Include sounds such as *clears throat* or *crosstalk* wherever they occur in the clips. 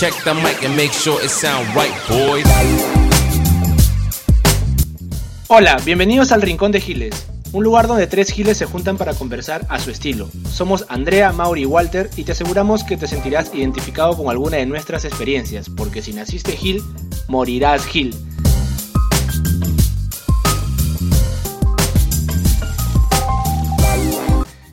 Check the mic and make sure it sound right, boys. Hola, bienvenidos al Rincón de Giles, un lugar donde tres giles se juntan para conversar a su estilo. Somos Andrea, Mauri y Walter y te aseguramos que te sentirás identificado con alguna de nuestras experiencias, porque si naciste gil, morirás gil.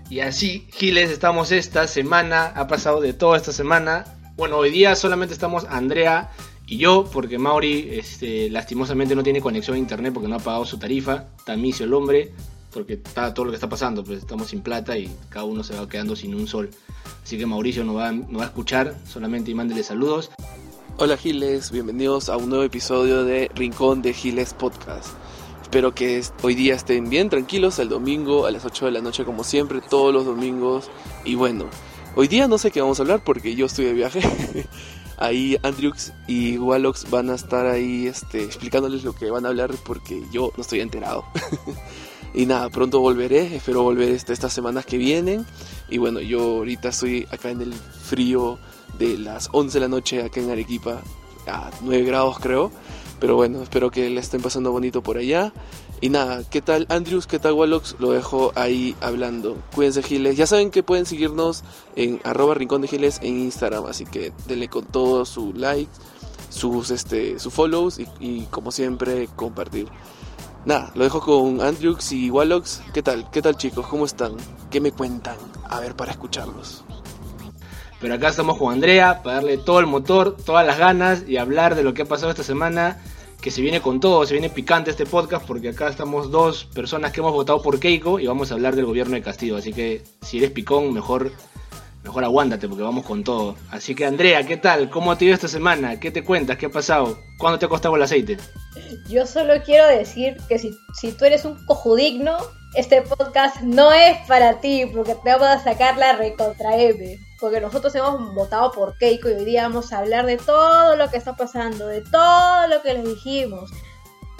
Y así, Giles, estamos esta semana, ha pasado de toda esta semana. Bueno, hoy día solamente estamos Andrea y yo, porque Mauri este, lastimosamente no tiene conexión a internet porque no ha pagado su tarifa. Tamicio el hombre, porque está todo lo que está pasando, pues estamos sin plata y cada uno se va quedando sin un sol. Así que Mauricio nos va, nos va a escuchar, solamente y mándele saludos. Hola Giles, bienvenidos a un nuevo episodio de Rincón de Giles Podcast. Espero que hoy día estén bien tranquilos, el domingo a las 8 de la noche como siempre, todos los domingos. Y bueno, hoy día no sé qué vamos a hablar porque yo estoy de viaje. *laughs* ahí Andrews y Wallox van a estar ahí este, explicándoles lo que van a hablar porque yo no estoy enterado. *laughs* y nada, pronto volveré, espero volver este, estas semanas que vienen. Y bueno, yo ahorita estoy acá en el frío de las 11 de la noche acá en Arequipa, a 9 grados creo. Pero bueno, espero que le estén pasando bonito por allá. Y nada, ¿qué tal Andrews? ¿Qué tal Wallox? Lo dejo ahí hablando. Cuídense Giles. Ya saben que pueden seguirnos en arroba rincón de Giles en Instagram. Así que denle con todo su like, sus, este, sus follows y, y como siempre compartir. Nada, lo dejo con Andrews y Wallox. ¿Qué tal? ¿Qué tal chicos? ¿Cómo están? ¿Qué me cuentan? A ver para escucharlos. Pero acá estamos con Andrea para darle todo el motor, todas las ganas y hablar de lo que ha pasado esta semana. Que se viene con todo, se viene picante este podcast porque acá estamos dos personas que hemos votado por Keiko y vamos a hablar del gobierno de Castillo. Así que si eres picón, mejor, mejor aguántate porque vamos con todo. Así que Andrea, ¿qué tal? ¿Cómo te ido esta semana? ¿Qué te cuentas? ¿Qué ha pasado? ¿Cuándo te ha costado el aceite? Yo solo quiero decir que si, si tú eres un cojudigno, este podcast no es para ti porque te vamos a sacar la recontra M porque nosotros hemos votado por Keiko y hoy día vamos a hablar de todo lo que está pasando, de todo lo que les dijimos.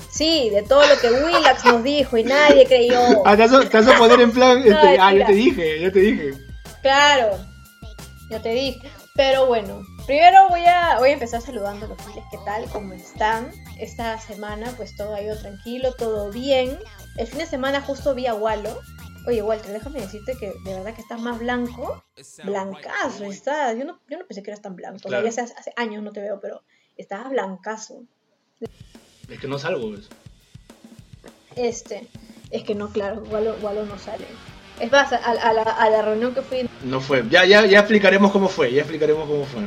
Sí, de todo lo que Willax nos dijo y nadie creyó. ¿Acaso te vas a poner en plan? *laughs* Este, No, ah, yo te dije, yo te dije. Claro, ya te dije. Pero bueno, primero voy a, voy a empezar saludando a los giles. ¿Qué tal? ¿Cómo están? Esta semana pues todo ha ido tranquilo, todo bien. El fin de semana justo vi a Wallo. Oye, Walter, déjame decirte que de verdad que estás más blanco. Blancazo estás. Yo no, yo no pensé que eras tan blanco. Claro. ya hace, hace años no te veo, pero estabas blancazo. Es que no salgo, pues. Este, es que no, claro, Wallo, Wallo no sale. Es más, a, a la, a la reunión que fui No fue. Ya, ya, ya explicaremos cómo fue, ya explicaremos cómo fue.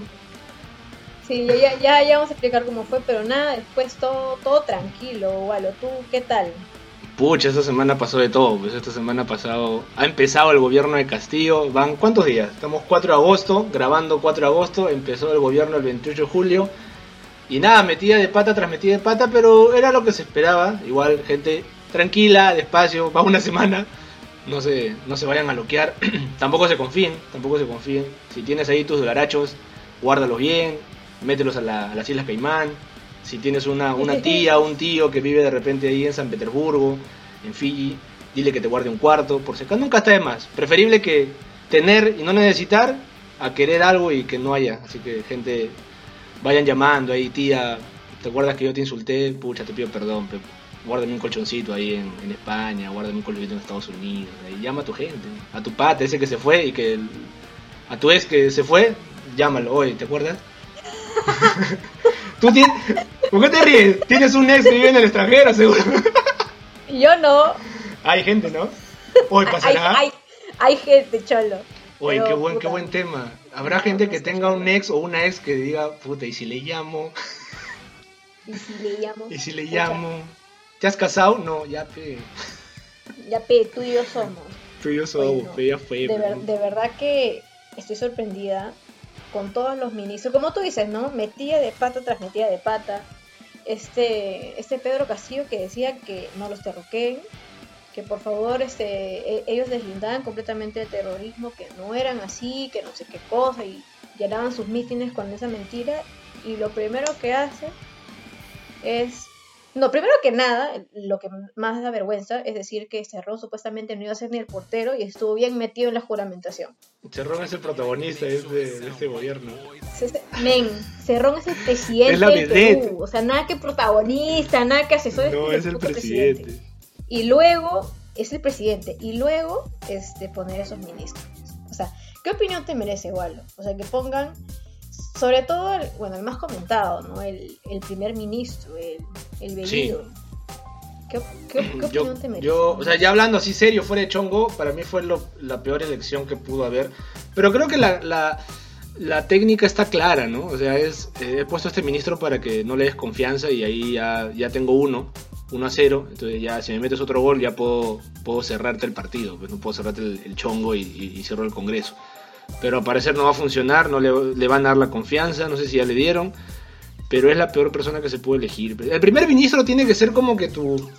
Sí, ya, ya, vamos a explicar cómo fue, pero nada, después todo, todo tranquilo, Walo. ¿Tú qué tal? Pucha, esta semana pasó de todo, pues esta semana pasado, ha empezado el gobierno de Castillo, van, ¿cuántos días? Estamos 4 de agosto, grabando 4 de agosto, empezó el gobierno el 28 de julio, y nada, metida de pata tras metida de pata, pero era lo que se esperaba, igual gente tranquila, despacio, va una semana, no se, no se vayan a loquear, *clears throat* tampoco se confíen, tampoco se confíen, si tienes ahí tus garachos, guárdalos bien, mételos a, la- a las Islas Caimán, si tienes una, una tía o un tío que vive de repente ahí en San Petersburgo, en Fiji, dile que te guarde un cuarto, por si acaso nunca está de más. Preferible que tener y no necesitar a querer algo y que no haya. Así que gente, vayan llamando ahí, tía, ¿te acuerdas que yo te insulté? Pucha, te pido perdón, pero guárdame un colchoncito ahí en, en España, guárdame un colchoncito en Estados Unidos. Ahí llama a tu gente, a tu pata, ese que se fue y que... a tu ex que se fue, llámalo, oye, ¿te acuerdas? ¿Tú tienes... ¿Por qué te ríes? Tienes un ex que vive en el extranjero, seguro. Yo no. Hay gente, ¿no? Hoy pasará. hay, hay gente, cholo. Oye, Pero, qué buen, qué buen tema. Habrá gente que tenga un ex o una ex que diga, puta, ¿y si le llamo? ¿Y si le llamo? ¿Y si le llamo? ¿Te has casado? No, ya pe. Ya, pe, tú y yo somos. Pero yo Oye, soy, no. pe, ya fue. De, ver- de verdad que estoy sorprendida con todos los ministros. Como tú dices, ¿no? Metida de pata tras metida de pata. Este, este Pedro Castillo que decía que no los terroqueen, que por favor este, e- ellos deslindaban completamente el terrorismo, que no eran así, que no sé qué cosa, y llenaban sus mítines con esa mentira. Y lo primero que hace es No, primero que nada, lo que más da vergüenza es decir que Cerrón supuestamente no iba a ser ni el portero y estuvo bien metido en la juramentación. Cerrón es el protagonista de este, de este gobierno. Men, Cerrón es el presidente Es la del. Perú. O sea, nada que protagonista, nada que asesor. No, es el presidente. Y luego, es el presidente. Y luego, este, poner esos ministros. O sea, ¿qué opinión te merece, Waldo? O sea, que pongan, sobre todo, el, bueno, el más comentado, ¿no? El, el primer ministro, el, el Bellido. ¿Qué, qué, qué *clears throat* Yo, te merece? yo, o sea, ya hablando así serio, fuera de chongo, para mí fue lo- la peor elección que pudo haber. Pero creo que la, la, la técnica está clara, ¿no? O sea, es, eh, he puesto a este ministro para que no le des confianza y ahí ya, ya tengo uno, 1 a 0. Entonces ya si me metes otro gol ya puedo, puedo cerrarte el partido, pues no puedo cerrarte el, el chongo y, y, y cerro el Congreso. Pero al parecer no va a funcionar, no le, le van a dar la confianza, no sé si ya le dieron. Pero es la peor persona que se puede elegir. El primer ministro tiene que ser como que tu,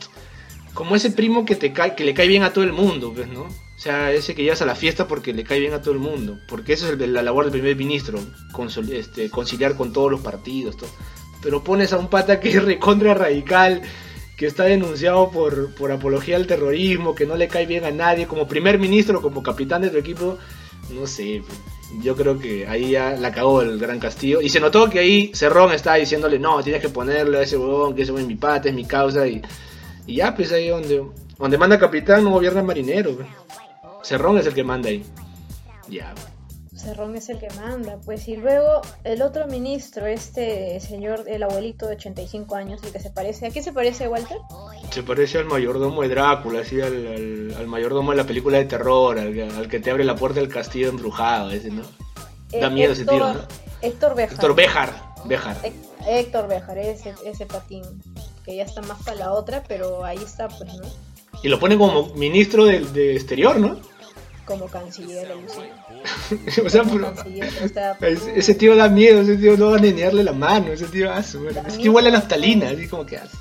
como ese primo que te cae, que le cae bien a todo el mundo, pues, ¿no? O sea, ese que llevas a la fiesta porque le cae bien a todo el mundo. Porque eso es la labor del primer ministro, este, conciliar con todos los partidos. Pero pones a un pata que es recontra radical, que está denunciado por, por apología al terrorismo, que no le cae bien a nadie, como primer ministro, como capitán de tu equipo, no sé, pues, yo creo que ahí ya la cagó el Gran Castillo. Y se notó que ahí Cerrón estaba diciéndole, no, tienes que ponerle a ese huevón, que ese es mi pata, es mi causa, y, y ya, pues ahí donde, donde manda capitán no gobierna marinero. Cerrón es el que manda ahí. Ya. Cerrón es el que manda, pues. Y luego el otro ministro, este señor, el abuelito de 85 años, el que se parece. ¿A quién se parece, Walter? Se parece al mayordomo de Drácula, así al, al- al mayordomo de la película de terror, al, al que te abre la puerta del castillo embrujado, ese, ¿no? Da Eh, miedo ese tío, ¿no? Héctor Bejar. Héctor. Béjar. Hé- Héctor Bejar, ese, ese patín. Que ya está más para la otra, pero ahí está, pues, ¿no? Y lo pone como ministro del de exterior, ¿no? Como canciller, *laughs* o sea, Como pero- canciller, está. *laughs* ese, ese tío da miedo, ese tío no va a nenearle la mano, ese tío, ah, su. Da es que huele a naftalina, así como que hace.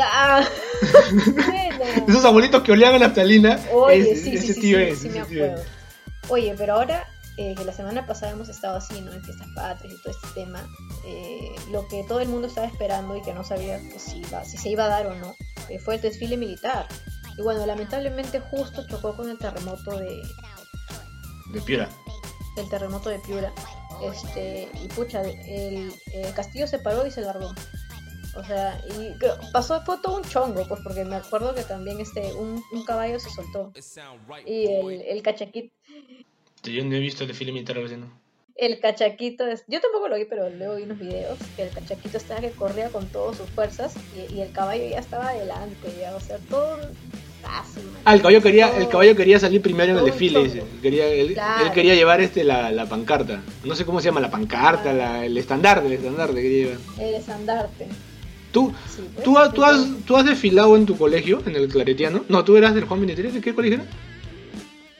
¡Ah! *laughs* Bueno. Esos abuelitos que olían a naftalina, Oye, sí, ese sí, sí, tío sí, es, sí ese me tío es. acuerdo. Oye, pero ahora eh, que la semana pasada hemos estado así, ¿no? En fiestas patrias y todo este tema, eh, lo que todo el mundo estaba esperando y que no sabía pues, si, iba- si se iba a dar o no, eh, fue el desfile militar. Y bueno, lamentablemente justo chocó con el terremoto de, De Piura. el terremoto de Piura. Este, y pucha, el, el castillo se paró y se largó. O sea, y pasó, fue todo un chongo, pues porque me acuerdo que también este, un, un caballo se soltó. Y el, el cachaquito, Yo no he visto el desfile militar recién, ¿no? el cachaquito, es- yo tampoco lo vi, pero luego vi unos videos, que el cachaquito estaba que corría con todas sus fuerzas y, y el caballo ya estaba adelante, ya, o sea, todo... Ah. Ah, el caballo quería, Todo- el caballo quería salir primero en el desfile. Quería, él, Claro. él quería llevar este la, la pancarta. No sé cómo se llama, la pancarta, la- el estandarte, el estandarte quería llevar. El estandarte. ¿Tú, Sí, tú, has- tú, has, ¿Tú has desfilado en tu colegio, en el Claretiano? No, tú eras del Juan 23, ¿de qué colegio era?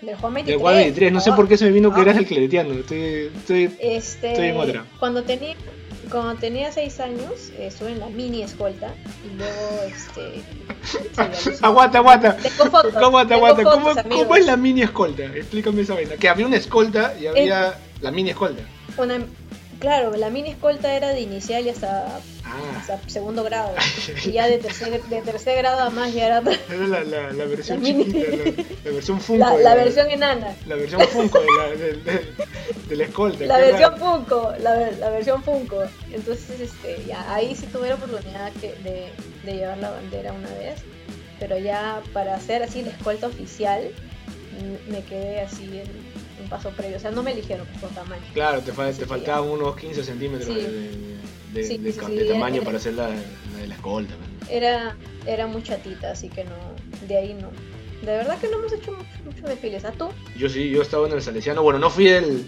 Del Juan 23. Del Juan 23, no sé por qué se me vino que ah. eras del Claretiano. Estoy, estoy... Este, Estoy en otra. Cuando tenía, cuando tenía seis años, estuve en la mini escolta y luego, este, sí. *laughs* Aguanta, aguanta. Tengo fotos, Aguanta, tengo aguanta. ¿Cómo, fotos, amigos. ¿Cómo es la mini escolta? Explícame esa vaina. Que había una escolta y había la mini escolta. Una- claro, la mini escolta era de inicial y hasta, Ah, hasta segundo grado. *laughs* Y ya de tercer, de tercer grado a más ya era era la, la, la versión La chiquita, la, versión Funko. la, versión enana. La versión Funko de la, de escolta. La versión raro. Funko, la, ver- la versión Funko. Entonces, este, ya, ahí sí tuve la oportunidad que- de, de llevar la bandera una vez, pero ya para hacer así la escolta oficial, me quedé así en paso previo. O sea, no me eligieron por tamaño. Claro, te, fal- te faltaban unos 15 centímetros Sí. de, de- de- Sí, de sí, ca- sí, de ya- tamaño para hacer la, la de la escolta. Era, era muy chatita, así que no, de ahí no. De verdad que no hemos hecho muchos mucho desfiles. ¿A tú? Yo sí, yo estaba en el Salesiano. Bueno, no fui del,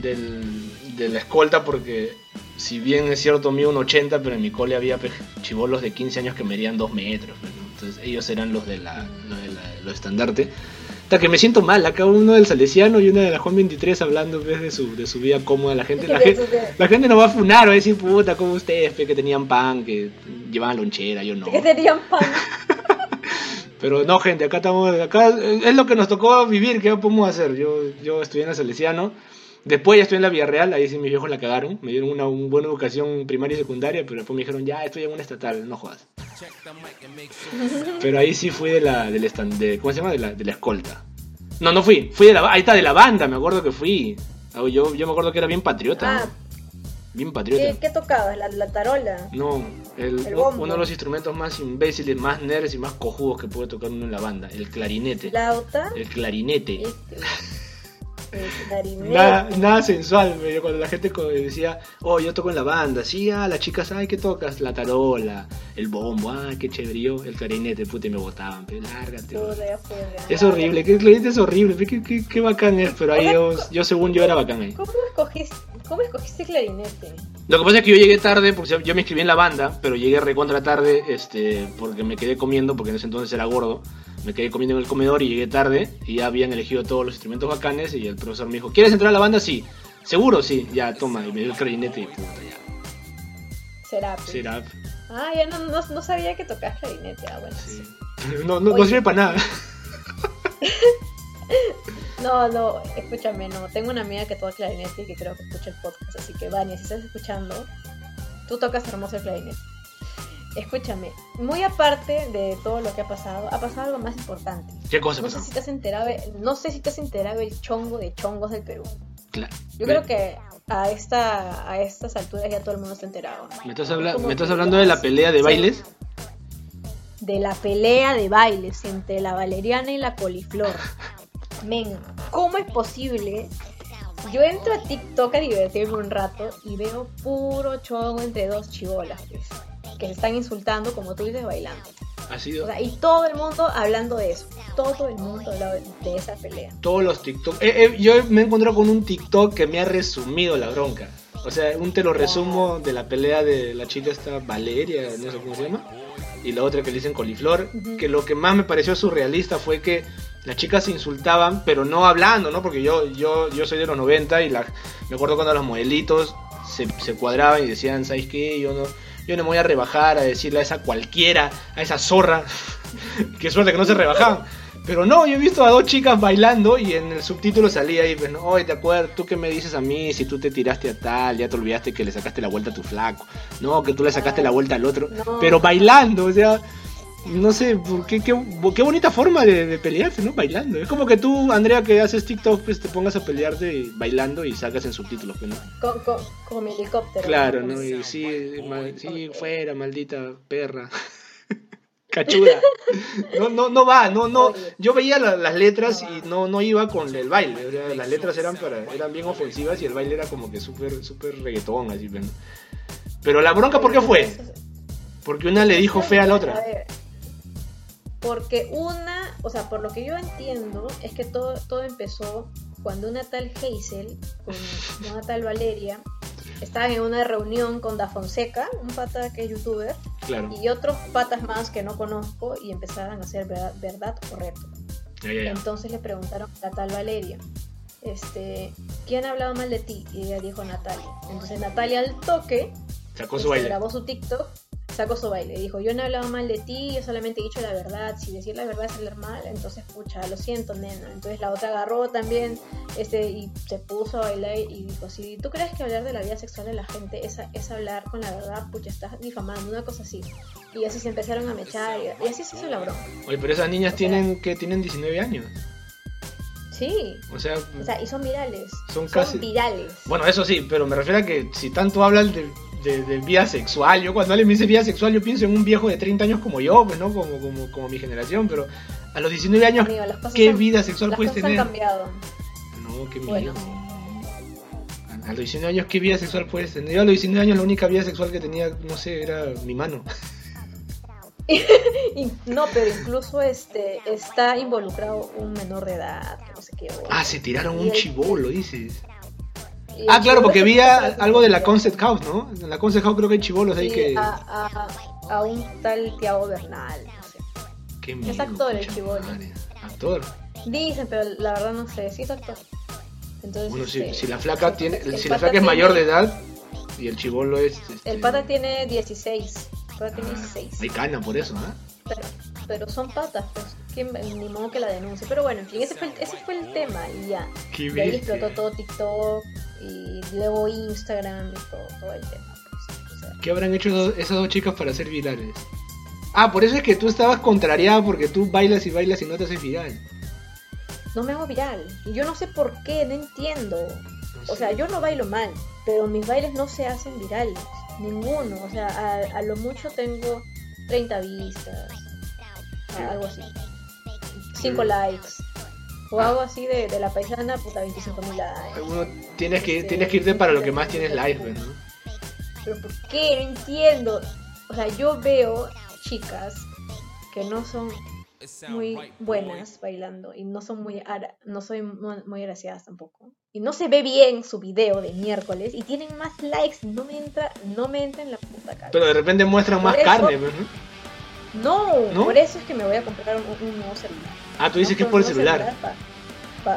del, de la escolta porque, si bien es cierto, mío un 80, pero en mi cole había chibolos de 15 años que medían 2 metros. pues, ¿no? Entonces ellos eran los de la, los de la- los estandarte. Que me siento mal, acá uno del Salesiano y una de la Juan 23 hablando pues, de, su, de su vida cómoda. La gente, la, gente, la gente nos va a funar, va a decir, puta, como ustedes, pe, que tenían pan, que llevaban lonchera, yo no. *laughs* Que tenían pan. *laughs* Pero no, gente, acá estamos, acá es lo que nos tocó vivir, ¿qué podemos hacer? Yo, yo estudié en el Salesiano, después ya estudié en la Villarreal, ahí sí mis viejos la cagaron, me dieron una, una buena educación primaria y secundaria, pero después me dijeron, ya, estoy en una estatal, no jodas. Pero ahí sí fui de la, del stand, de, ¿cómo se llama? De la, de la escolta. No, no fui, fui de la, ahí está, de la banda, me acuerdo que fui. Ah, Yo, yo me acuerdo que era bien patriota, Ah, ¿no? Bien patriota. ¿qué, qué tocabas? ¿La, la tarola? No, el- El bombo. uno de los instrumentos más imbéciles, más nerds y más cojudos que puede tocar uno en la banda, el clarinete. ¿Flauta? El clarinete. Este, el clarinete. Nada, nada sensual, cuando la gente decía, oh, yo toco en la banda, sí, ah, las chicas, ay, ¿qué tocas? La tarola, el bombo, ah, qué chévere, yo, el clarinete, puta, y me botaban, pero lárgate. Es horrible, que el clarinete es horrible, qué, qué, qué bacán es, pero ahí yo, yo según yo era bacán ahí. ¿Cómo escogiste, cómo escogiste clarinete? Lo que pasa es que yo llegué tarde, porque yo me inscribí en la banda, pero llegué recontra tarde, este, porque me quedé comiendo, porque en ese entonces era gordo. Me quedé comiendo en el comedor y llegué tarde, y ya habían elegido todos los instrumentos bacanes, y el profesor me dijo, ¿quieres entrar a la banda? Sí. ¿Seguro? Sí. Ya, toma, y me dio el clarinete y puta, ya. Será. pues. Será. Ah, ya no, no, no sabía que tocabas clarinete. Ah, bueno. Sí. sí. *laughs* No, no, no sirve para nada. *laughs* No, no, escúchame, no. Tengo una amiga que toca clarinete y que creo que escucha el podcast. Así que, Vania, si estás escuchando, tú tocas hermoso el clarinete. Escúchame, muy aparte de todo lo que ha pasado, ha pasado algo más importante. ¿Qué cosa No sé si te has enterado, no sé si te has enterado del chongo de chongos del Perú. Claro. Yo creo que a esta a estas alturas ya todo el mundo está enterado. ¿Me estás, habla- ¿Me estás hablando de la pelea de sí. bailes? De la pelea de bailes entre la valeriana y la coliflor. *laughs* Men, ¿cómo es posible? Yo entro a TikTok a divertirme un rato y veo puro chongo entre dos chibolas, pues, que se están insultando, como tú dices, bailando. Ha O sido sea, y todo el mundo hablando de eso. Todo el mundo hablando de esa pelea. todos los TikTok. Eh, eh, yo me he encontrado con un TikTok que me ha resumido la bronca. O sea, un te lo resumo de la pelea de la chica esta Valeria, no sé cómo se llama, y la otra que le dicen coliflor, Ujú. que lo que más me pareció surrealista fue que las chicas se insultaban, pero no hablando, ¿no? Porque yo, yo, yo soy de los 90 y la, me acuerdo cuando los modelitos se, se cuadraban y decían, ¿sabes qué? Yo no, yo no me voy a rebajar a decirle a esa cualquiera, a esa zorra, *laughs* qué suerte que no se rebajaban. Pero no, yo he visto a dos chicas bailando y en el subtítulo salía ahí, pues, no, oye, ¿te acuerdas? ¿Tú qué me dices a mí si tú te tiraste a tal? Ya te olvidaste que le sacaste la vuelta a tu flaco. No, que tú le sacaste la vuelta al otro. No. Pero bailando, o sea, no sé, ¿por qué, qué, qué bonita forma de, de pelearse, ¿no? Bailando. Es como que tú, Andrea, que haces TikTok, pues te pongas a pelearte bailando y sacas en subtítulos, pues, ¿no? Con, con, con mi helicóptero. Claro, ¿no? Y sí, mal- sí, fuera, maldita perra. *laughs* Cachuda. No, no, no va, no, no. Yo veía la- las letras y no, no iba con el baile. o sea, las letras eran para, eran bien ofensivas y el baile era como que súper, súper reggaetón, así, pero, pero la bronca, ¿por qué fue? Porque una le dijo fea a la otra. Porque una, o sea, por lo que yo entiendo, es que todo, todo empezó cuando una tal Hazel con *laughs* una tal Valeria estaban en una reunión con Da Fonseca, un pata que es youtuber, Claro. y otros patas más que no conozco y empezaron a hacer verdad, verdad o reto. Entonces le preguntaron a la tal Valeria, este, ¿quién ha hablado mal de ti? Y ella dijo Natalia. Entonces Natalia al toque Sacó su este, baile. grabó su TikTok, sacó su baile. Dijo, yo no he hablado mal de ti, yo solamente he dicho la verdad. Si decir la verdad es hablar mal, entonces, pucha, lo siento, nena. Entonces la otra agarró también este y se puso a bailar y dijo, si tú crees que hablar de la vida sexual de la gente es, es hablar con la verdad, pucha, estás difamando, una cosa así. Y así se empezaron a mechar y, y así se hizo la broma. Oye, pero esas niñas tienen, que Tienen 19 años. Sí, O sea, o sea, y son virales. Son casi- virales. Bueno, eso sí, pero me refiero a que si tanto hablan de, de, de vida sexual, yo cuando alguien me dice vida sexual, yo pienso en un viejo de 30 años como yo, pues, ¿no? Como, como, como mi generación, pero a los 19 años, Amigo, ¿qué han- vida sexual las puedes cosas tener? han cambiado. No, qué Bueno. A los 19 años, ¿qué vida sexual puedes tener? Yo a los 19 años la única vida sexual que tenía, no sé, era mi mano. *laughs* No, pero incluso este está involucrado un menor de edad, no sé qué. Ah, se tiraron un chivolo, dices. Ah, claro, porque vi algo de la Concept House, ¿no? En la Concept House creo que hay chivolos ahí que... a, a- a un tal Tiago Bernal. no sé. Qué miedo, actor el madre. Actor. Dicen, pero la verdad no sé, sí es actor. Entonces, Bueno, si, este, si la flaca tiene, el si la flaca es mayor de edad y el chivolo es... este, El pata tiene 16. El pata tiene ah, 16. Hay cana por eso, ¿ah? Pero, pero son patas, pues. ¿quién- ni modo que la denuncie. Pero bueno, en fin, ese fue el, ese fue el tema y ya. Qué De ahí explotó todo TikTok y luego Instagram y todo, todo el tema. Pues. O sea, ¿Qué habrán hecho esas dos chicas para ser virales? Ah, por eso es que tú estabas contrariada porque tú bailas y bailas y no te haces viral. No me hago viral. Y yo no sé por qué, no entiendo. No O sea, yo no bailo mal, pero mis bailes no se hacen virales. Ninguno. O sea, a, a lo mucho tengo 30 vistas. Algo así. 5 Sí. likes. O algo así de, de la paisana, puta, 25 mil likes. Tienes que, Sí. tienes que irte para lo que más tienes live, pues, ¿no? Pero ¿por qué? No entiendo. O sea, yo veo chicas que no son muy buenas bailando y no son muy ara- no soy mu- muy agraciadas tampoco y no se ve bien su video de miércoles y tienen más likes no me entra no me entra en la puta cabeza Pero de repente muestran Por más eso- carne, ¿no? no, ¿No? por eso es que me voy a comprar un, un nuevo celular Ah, tú dices que es por el celular.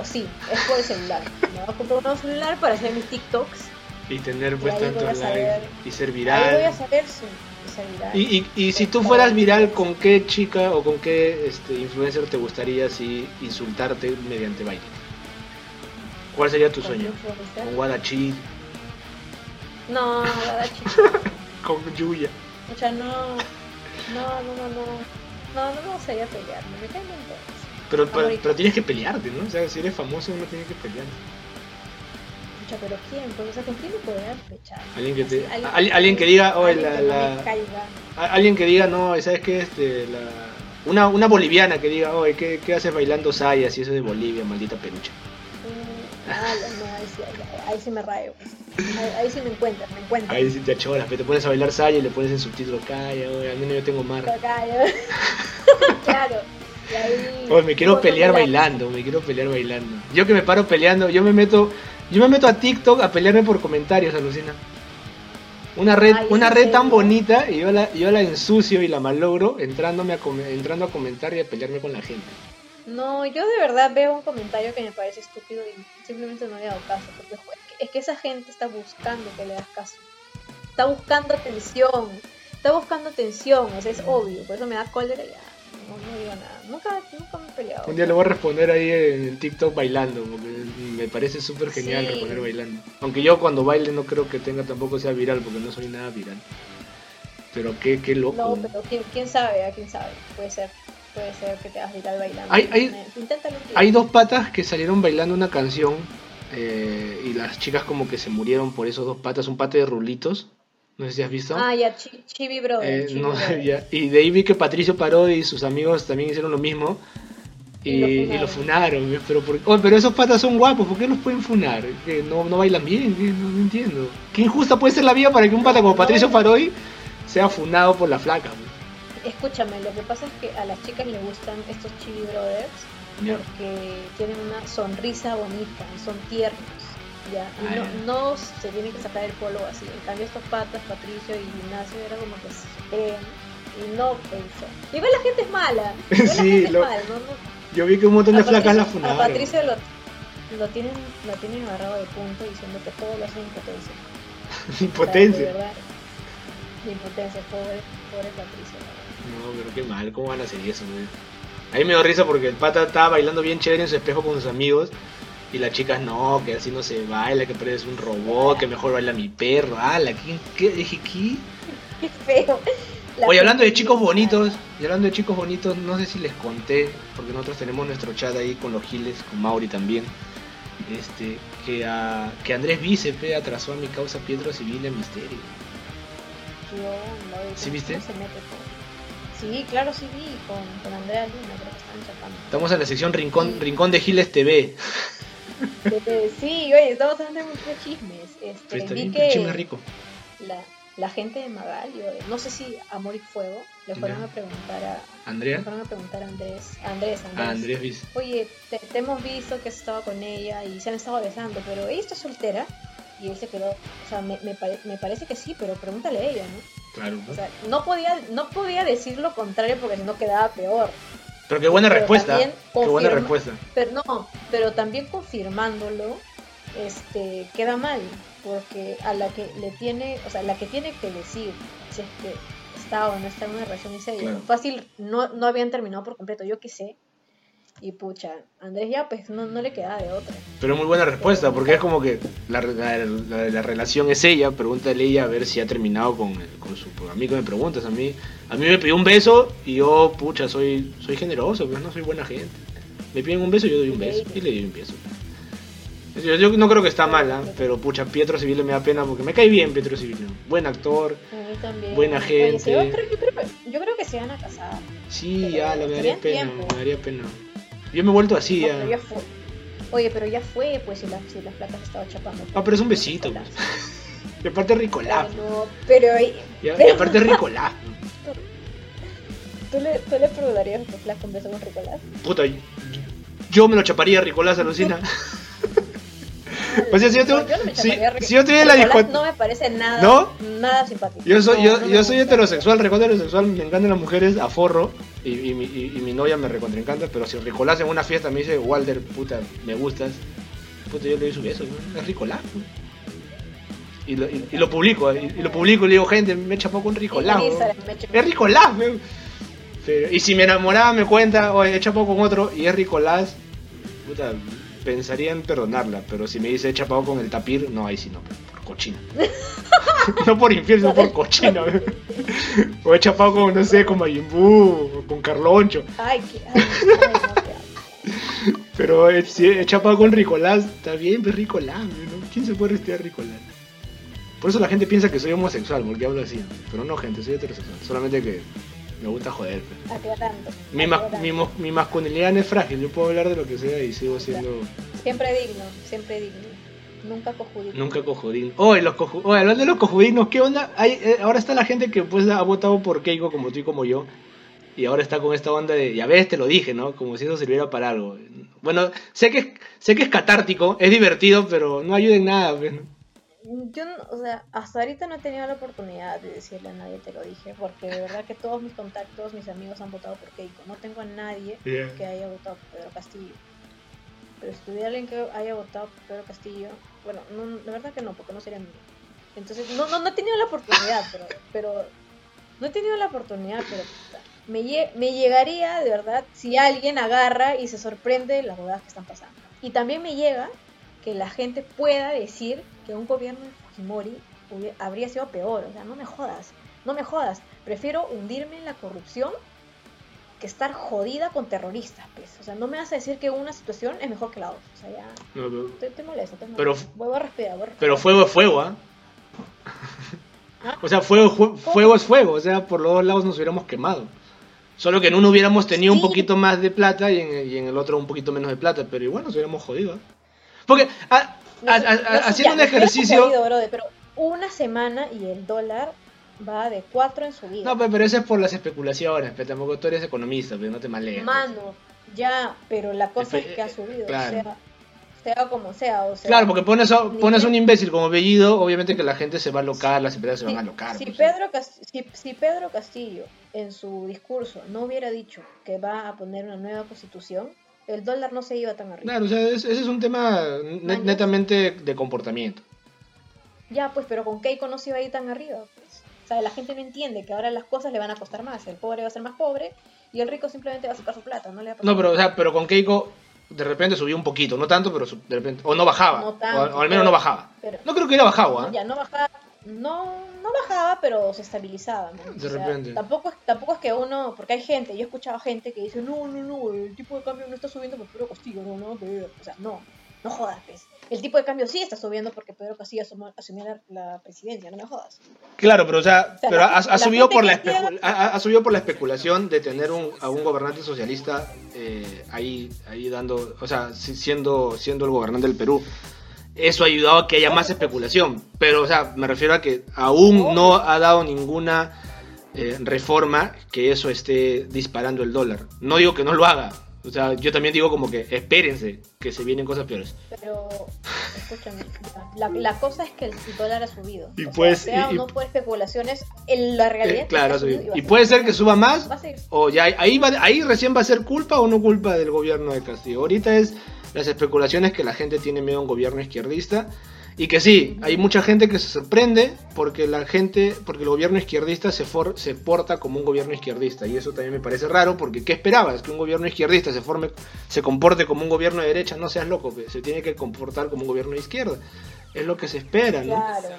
sí es por el celular me voy a comprar un nuevo celular para hacer mis TikToks Y tener pues a tantos likes saber. y ser ahí voy a viral. saber si, si ser viral. Y, y, y si tú fueras viral, ¿con qué chica o con qué este, influencer te gustaría así insultarte mediante baile? ¿Cuál sería tu ¿Con sueño? ¿Con Guadachil? no Guadachi *laughs* ¿Con Yuya? O sea, no, no, no, no, no, no, no me gustaría pelearme, me bien todos. Pero, pero, Favorito. pero tienes que pelearte, ¿no? O sea, si eres famoso uno tiene que pelear. Pucha, pero ¿quién? Pues, o sea, ¿con quién me podría pechar? Alguien que te- Así, alguien- alguien que diga, "Oye, alguien la- que no la- Alguien que diga, no, ¿sabes qué? Este, la... una, una boliviana que diga, oye, ¿qué, qué haces bailando sayas y eso de Bolivia, maldita pelucha? Mm, ah, no, ahí sí, ahí, ahí sí me rayo. pues. Ahí, ahí sí me encuentran, me encuentran. Ahí sí te achoras, pero te pones a bailar saya y le pones en subtítulo, calla, oye, al menos yo tengo mar. *laughs* Claro. Oye, me quiero pelear bailando, me quiero pelear bailando. Yo que me paro peleando, yo me meto, yo me meto a TikTok a pelearme por comentarios, alucina. Una red, Ay, una ¿en red tan bonita y yo la, yo la ensucio y la malogro entrándome a come- entrando a comentar y a pelearme con la gente. No, yo de verdad veo un comentario que me parece estúpido y simplemente no le he dado caso. Porque jo, es que- es que esa gente está buscando que le das caso. Está buscando atención. Está buscando atención, o sea, es obvio. Por eso me da cólera y ya. Digo nada. Nunca, nunca me he peleado. Un día le voy a responder ahí en TikTok bailando, porque me parece súper genial Sí. responder bailando. Aunque yo cuando baile no creo que tenga tampoco sea viral, porque no soy nada viral. Pero qué, qué loco. No, pero ¿quién, quién sabe, a quién sabe. Puede ser. Puede ser que te hagas viral bailando. Hay- hay- día. Hay dos patas que salieron bailando una canción eh, y las chicas como que se murieron por esos dos patas. Un pate de rulitos, no sé si has visto. Ah, ya, Chi- Chibi Brother. Eh, no. *laughs* Y de ahí vi que Patricio Parodi y sus amigos también hicieron lo mismo. Y, Y lo y lo funaron. funaron. Pero, por- oh, pero esos patas son guapos, ¿por qué los pueden funar? ¿Que no, no bailan bien? No, no entiendo. ¿Qué injusta puede ser la vida para que un pata como Patricio. Parodi sea funado por la flaca? Escúchame, lo que pasa es que a las chicas les gustan estos Chibi Brothers porque tienen una sonrisa bonita, son tiernos, ya, y Ah, no, ya. no se tienen que sacar el polo así. En cambio estos patas, Patricio y Ignacio, era como que creen y no pensó. Igual la gente es mala, igual la *laughs* Sí, gente lo- es mala, no, no. Yo vi que un montón de A flacas la A funaron. Patricio lo, lo tienen, lo tienen agarrado de punto diciendo que todo lo hacen en potencia. *laughs* O sea, de Impotencia. impotencia, pobre, pobre Patricio. No, pero qué mal, ¿cómo van a hacer eso, güey? A mí me dio risa porque el pata estaba bailando bien chévere en su espejo con sus amigos. Y las chicas, no, que así no se baila, que pareces un robot, que mejor baila mi perro. ¡Hala! ¿Qué? ¿Qué? Dije, ¿qué? *laughs* Qué feo. La Oye, hablando de chicos bonitos, y hablando de chicos bonitos, no sé si les conté, porque nosotros tenemos nuestro chat ahí con los giles, con Mauri también, este, que, a, que Andrés Vicepe atrasó a mi causa Pietro Civil en Misterio. Yo no ¿Sí viste? se mete Sí, claro, sí vi con, con Andrea Luna, creo que estaban chapando. Estamos en la sección Rincón, Rincón de Giles TV. Sí, oye, estamos hablando de muchos chismes. Este, vi bien, que chisme rico. la, la gente de Magali, o- no sé si Amor y Fuego, le fueron Ya. a preguntar a, le Andrea. fueron a preguntar a Andrés, a Andrés, Andrés. Oye, te, te hemos visto que has estado con ella y se han estado besando, pero ella está soltera. Y él se quedó, o sea, me, me, pare- me parece que sí, pero pregúntale a ella, ¿no? Claro. O sea, no podía, no podía decir lo contrario porque si no quedaba peor. Pero qué buena pero respuesta. Qué buena respuesta. Pero no, pero también confirmándolo, este, queda mal, porque a la que le tiene, o sea, la que tiene que decir si es que está o no está en una relación y seria, Claro. fácil, no, no habían terminado por completo, yo qué sé. Y pucha, Andrés ya pues no, no le quedaba de otra. Pero muy buena respuesta, porque es como que la, la, la- la relación es ella, pregúntale ella a ver si ha terminado con, con su... A mí que me preguntas, a mí A mí me pidió un beso y yo, pucha, soy, soy generoso, pues no soy buena gente. Me piden un beso y yo doy un beso. Y le doy un beso. Yo, yo no creo que está mal, ¿ah? pero pucha, Pietro Civil me da pena porque me cae bien Pietro Civil. Buen actor. También. Buena Oye, gente. creo- yo, creo, que- yo creo que se van a casar. Sí, Pero ya, me daría pena, tiempo. me daría pena. Yo me he vuelto así, No, ya. pero ya fue. Oye, pero ya fue, pues, si, la, si las placas estaba chapando. Ah, pero es un besito, pues. *laughs* Y aparte es Ricolás. No, pero Y, y aparte es Ricolás. *laughs* ¿tú le, tú le perdonarías a tu flaco un beso con Ricolás. Puta, yo me lo chaparía a Ricolás, alucina. *laughs* O sea, si yo tengo- No, no me si- si yo en la discoteca- No me parece nada, ¿No? nada simpático. Yo soy, No, yo, no yo soy heterosexual, recontra heterosexual, me encantan las mujeres a forro y, y, mi- y- y mi novia me recontra encanta, pero si Ricolás en una fiesta me dice, Walter, puta, me gustas, puta, yo le doy su beso, ¿no? es Ricolás. ¿no? Y lo, y, lo publico, y, lo publico y le digo, gente, me he chapado con Ricolás. ¿no? Es Ricolás, y si me enamoraba me cuenta, oye, he chapado con otro y es Ricolás, puta, pensaría en perdonarla, pero si me dice he chapado con el tapir, no, ahí sí no, por cochina. *laughs* no por infiel, sino por cochina. o he chapado con, no sé, con o con Carloncho, Ay, qué. Ay, ay, no, qué asco. pero eh, si he chapado con Ricolás, está bien, pues Ricolás, ¿no? ¿quién se puede resistir a Ricolás? Por eso la gente piensa que soy homosexual, porque hablo así, pero no, gente, soy heterosexual, solamente que me gusta joder. pues. Aclarando. Mi, ma- aclarando. mi, mo- mi masculinidad no es frágil, yo puedo hablar de lo que sea y sigo siendo Siempre digno, siempre digno. Nunca cojudico. nunca cojudín. Oye, los coju Oye, hablando de los cojudinos, ¿qué onda? Hay, eh, ahora está la gente que pues ha votado por Keiko como tú y como yo. Y ahora está con esta onda de, ya ves, te lo dije, ¿no? Como si eso sirviera para algo. Bueno, sé que, es- sé que es catártico, es divertido, pero no ayuda en nada. pues, ¿no? Yo, o sea, hasta ahorita no he tenido la oportunidad de decirle a nadie, te lo dije, porque de verdad que todos mis contactos, mis amigos han votado por Keiko. No tengo a nadie Yeah. que haya votado por Pedro Castillo. Pero si tuviera alguien que haya votado por Pedro Castillo, bueno, no, la verdad que no, porque no sería mío. Entonces, no, no, no he tenido la oportunidad, pero, pero no he tenido la oportunidad, pero me, me llegaría de verdad si alguien agarra y se sorprende de las bodas que están pasando. Y también me llega que la gente pueda decir que un gobierno de Fujimori habría sido peor. O sea, no me jodas, no me jodas. Prefiero hundirme en la corrupción que estar jodida con terroristas, pues. O sea, no me vas a decir que una situación es mejor que la otra. O sea, ya. No, Te, te molesta, te molesta. Pero- Vuelvo a respirar, vuelvo a respirar. pero fuego es fuego, ¿ah? ¿Ah? O sea, fuego, fu- fuego es fuego, o sea, por los dos lados nos hubiéramos quemado. Solo que en uno hubiéramos tenido un poquito más de plata y en, y en el otro un poquito menos de plata, pero igual nos hubiéramos jodido. ¿ah? Porque a- a- No a- sé, a- no sé, haciendo ya, un ejercicio... brother, pero una semana y el dólar va de 4 en su vida. No, pe- pero eso es por las especulaciones, pero tampoco tú eres economista, pero no te malees. Mano, ya, pero la cosa Espe- es que ha subido, claro. sea, sea como sea, o sea. Claro, porque pones, a- pones un imbécil como Bellido, obviamente que la gente se va a alocar, las empresas se van a alocar. si, pues. Pedro si, si Pedro Castillo en su discurso no hubiera dicho que va a poner una nueva constitución, el dólar no se iba tan arriba. Claro, o sea, es- ese es un tema netamente de comportamiento. Ya, pues, pero con Keiko no se iba a ir tan arriba. Pues. O sea, la gente no entiende que ahora las cosas le van a costar más. El pobre va a ser más pobre y el rico simplemente va a sacar su plata. No le va a No, pero, o sea, pero con Keiko de repente subió un poquito, no tanto, pero de repente, o no bajaba, No o, tanto, o al menos no bajaba. pero- No creo que hubiera bajado, ¿ah? Ya, no bajaba, no, no bajaba, pero se estabilizaba. ¿no? De repente. Tampoco, es- tampoco es que uno, porque hay gente, yo he escuchado gente que dice, no, no, no, el tipo de cambio no está subiendo por Pedro Castillo, no, no, que ver". o sea, no, no jodas, pues. El tipo de cambio sí está subiendo porque Pedro Castillo asumió, asumió la, la presidencia, no me jodas. Claro, pero o sea, O sea, pero la ha, subido por la ha, ha- subido por la especulación de tener un, a un gobernante socialista eh, ahí ahí dando, o sea, si- siendo siendo el gobernante del Perú. Eso ha ayudado a que haya más especulación, pero o sea, me refiero a que aún no ha dado ninguna eh, reforma que eso esté disparando el dólar. No digo que no lo haga. O sea, yo también digo como que espérense, que se vienen cosas peores. Pero, escúchame, la, la cosa es que el dólar ha subido. Y o sea, pues- sea y- o no por especulaciones, en la realidad Eh, es que claro, ha subido y seguir puede ser que suba más Va a seguir o ya ahí va, ahí recién va a ser culpa o no culpa del gobierno de Castillo. Ahorita es las especulaciones que la gente tiene miedo a un gobierno izquierdista y que sí, hay mucha gente que se sorprende porque la gente, porque el gobierno izquierdista se, for- se porta como un gobierno izquierdista y eso también me parece raro porque ¿qué esperabas? Que un gobierno izquierdista se forme, se comporte como un gobierno de derecha, no seas loco, pe, se tiene que comportar como un gobierno de izquierda. es lo que se espera, ¿no? Claro.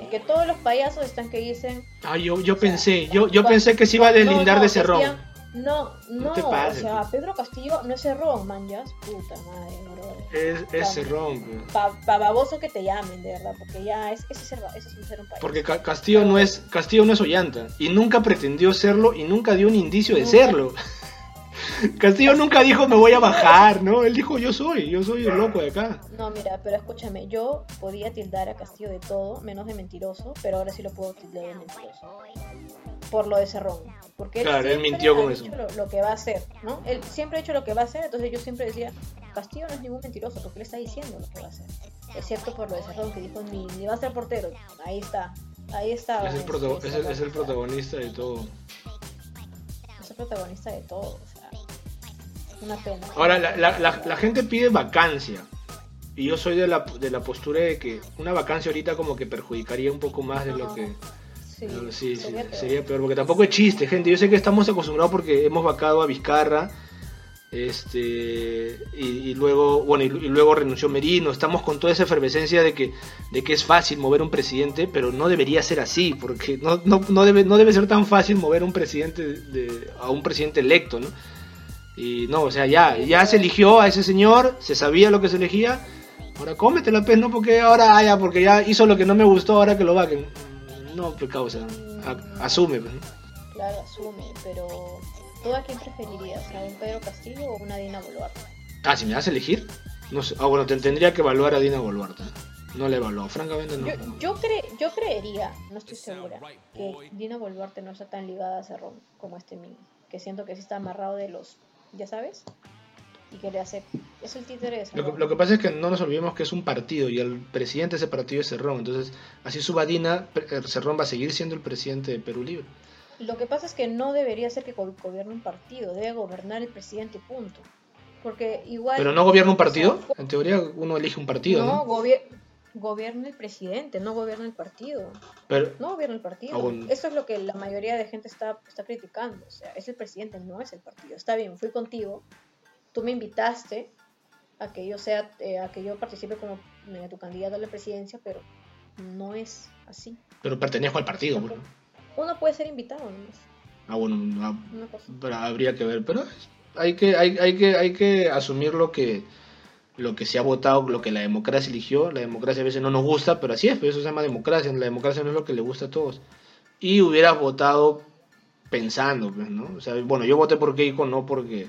Y que todos los payasos están que dicen. Ah, yo, yo pensé, yo, yo pensé que se iba a deslindar de que Cerrón. No, no, te pases, o sea, pues. Pedro Castillo no es cerrón, man, ya. Puta madre, bro. Es, es Cerrón, pues. Pa, pa baboso que te llamen, de verdad, porque ya es, ese, es ser- ese es un ser un payaso. Porque Ca- Castillo no es Castillo no es Ollanta y nunca pretendió serlo y nunca dio un indicio de serlo. *laughs* Castillo nunca dijo me voy a bajar, ¿no? Él dijo yo soy, yo soy el loco de acá. No, mira, pero escúchame, yo podía tildar a Castillo de todo, menos de mentiroso, pero ahora sí lo puedo tildar de mentiroso. Por lo de Cerrón. Porque él, Claro, él mintió con eso. Lo, lo que va a hacer, ¿no? Él siempre ha hecho lo que va a hacer, entonces yo siempre decía, Castillo no es ningún mentiroso, porque él está diciendo lo que va a hacer. Excepto por lo de Cerrón, que dijo, ni, ni va a ser portero. Ahí está, ahí está. Es el, este, protago- es el- es el Cerrón. protagonista de todo. Es el protagonista de todo, o sea, una pena. Ahora, la, la- la- la gente pide vacancia. Y yo soy de la, de la postura de que una vacancia ahorita como que perjudicaría un poco más de lo que... Sí, Sí, sí, sería peor. sería peor, porque tampoco es chiste, gente. Yo sé que estamos acostumbrados porque hemos vacado a Vizcarra, este, y, y luego, bueno, y, y luego renunció Merino. Estamos con toda esa efervescencia de que, de que es fácil mover un presidente, pero no debería ser así, porque no, no, no debe, no debe ser tan fácil mover un presidente de, a un presidente electo, ¿no? Y no, o sea, ya, ya se eligió a ese señor, se sabía lo que se elegía. Ahora cómetela, pues, ¿no? Porque ahora, ah, ya, porque ya hizo lo que no me gustó, ahora que lo vaquen. No, pues, causa. a- asume, pues. Claro, asume, pero ¿tú a quién preferirías? ¿A un Pedro Castillo o una Dina Boluarte? Ah, si me das a elegir. No sé. Ah, bueno, te tendría que evaluar a Dina Boluarte. No le evaluó, francamente no. Yo, yo, cre- yo creería, no estoy segura, que Dina Boluarte no está tan ligada a Cerrón como este mismo. Que siento que sí está amarrado de los, ya sabes, y que le hace... Es el títere de Lo Cerrón. que, lo que pasa es que no nos olvidemos que es un partido y el presidente de ese partido es Cerrón. Entonces, así suba Dina, eh, Cerrón va a seguir siendo el presidente de Perú Libre. Lo que pasa es que no debería ser que go- gobierne un partido, debe gobernar el presidente, punto. Porque igual... Pero no gobierna un partido. En teoría, uno elige un partido, no, ¿no? gobier- gobierna el presidente, no gobierna el partido. Pero, No gobierna el partido. Bueno. Eso es lo que la mayoría de gente está, está criticando. O sea, es el presidente, no es el partido. Está bien, fui contigo. Tú me invitaste a que yo sea, eh, a que yo participe como eh, tu candidato a la presidencia, pero no es así. pero pertenezco al partido, pues, ¿no? Uno puede ser invitado nomás. Ah, bueno, ah, Una cosa. pero habría que ver. Pero hay que, hay, hay que, hay que asumir lo que, lo que se ha votado, lo que la democracia eligió. La democracia a veces no nos gusta, pero así es, pero eso se llama democracia. La democracia no es lo que le gusta a todos. Y hubieras votado pensando, pues, ¿no? O sea, bueno, yo voté por Keiko no porque